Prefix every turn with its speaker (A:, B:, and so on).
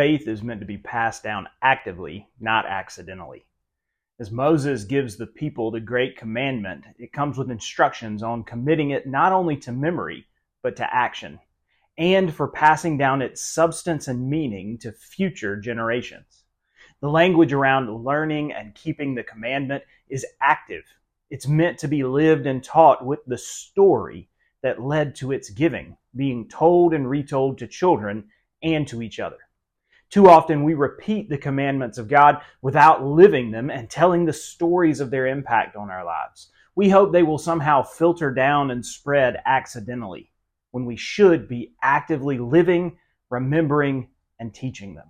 A: Faith is meant to be passed down actively, not accidentally. As Moses gives the people the great commandment, it comes with instructions on committing it not only to memory, but to action, and for passing down its substance and meaning to future generations. The language around learning and keeping the commandment is active. It's meant to be lived and taught with the story that led to its giving, being told and retold to children and to each other. Too often we repeat the commandments of God without living them and telling the stories of their impact on our lives. We hope they will somehow filter down and spread accidentally when we should be actively living, remembering, and teaching them.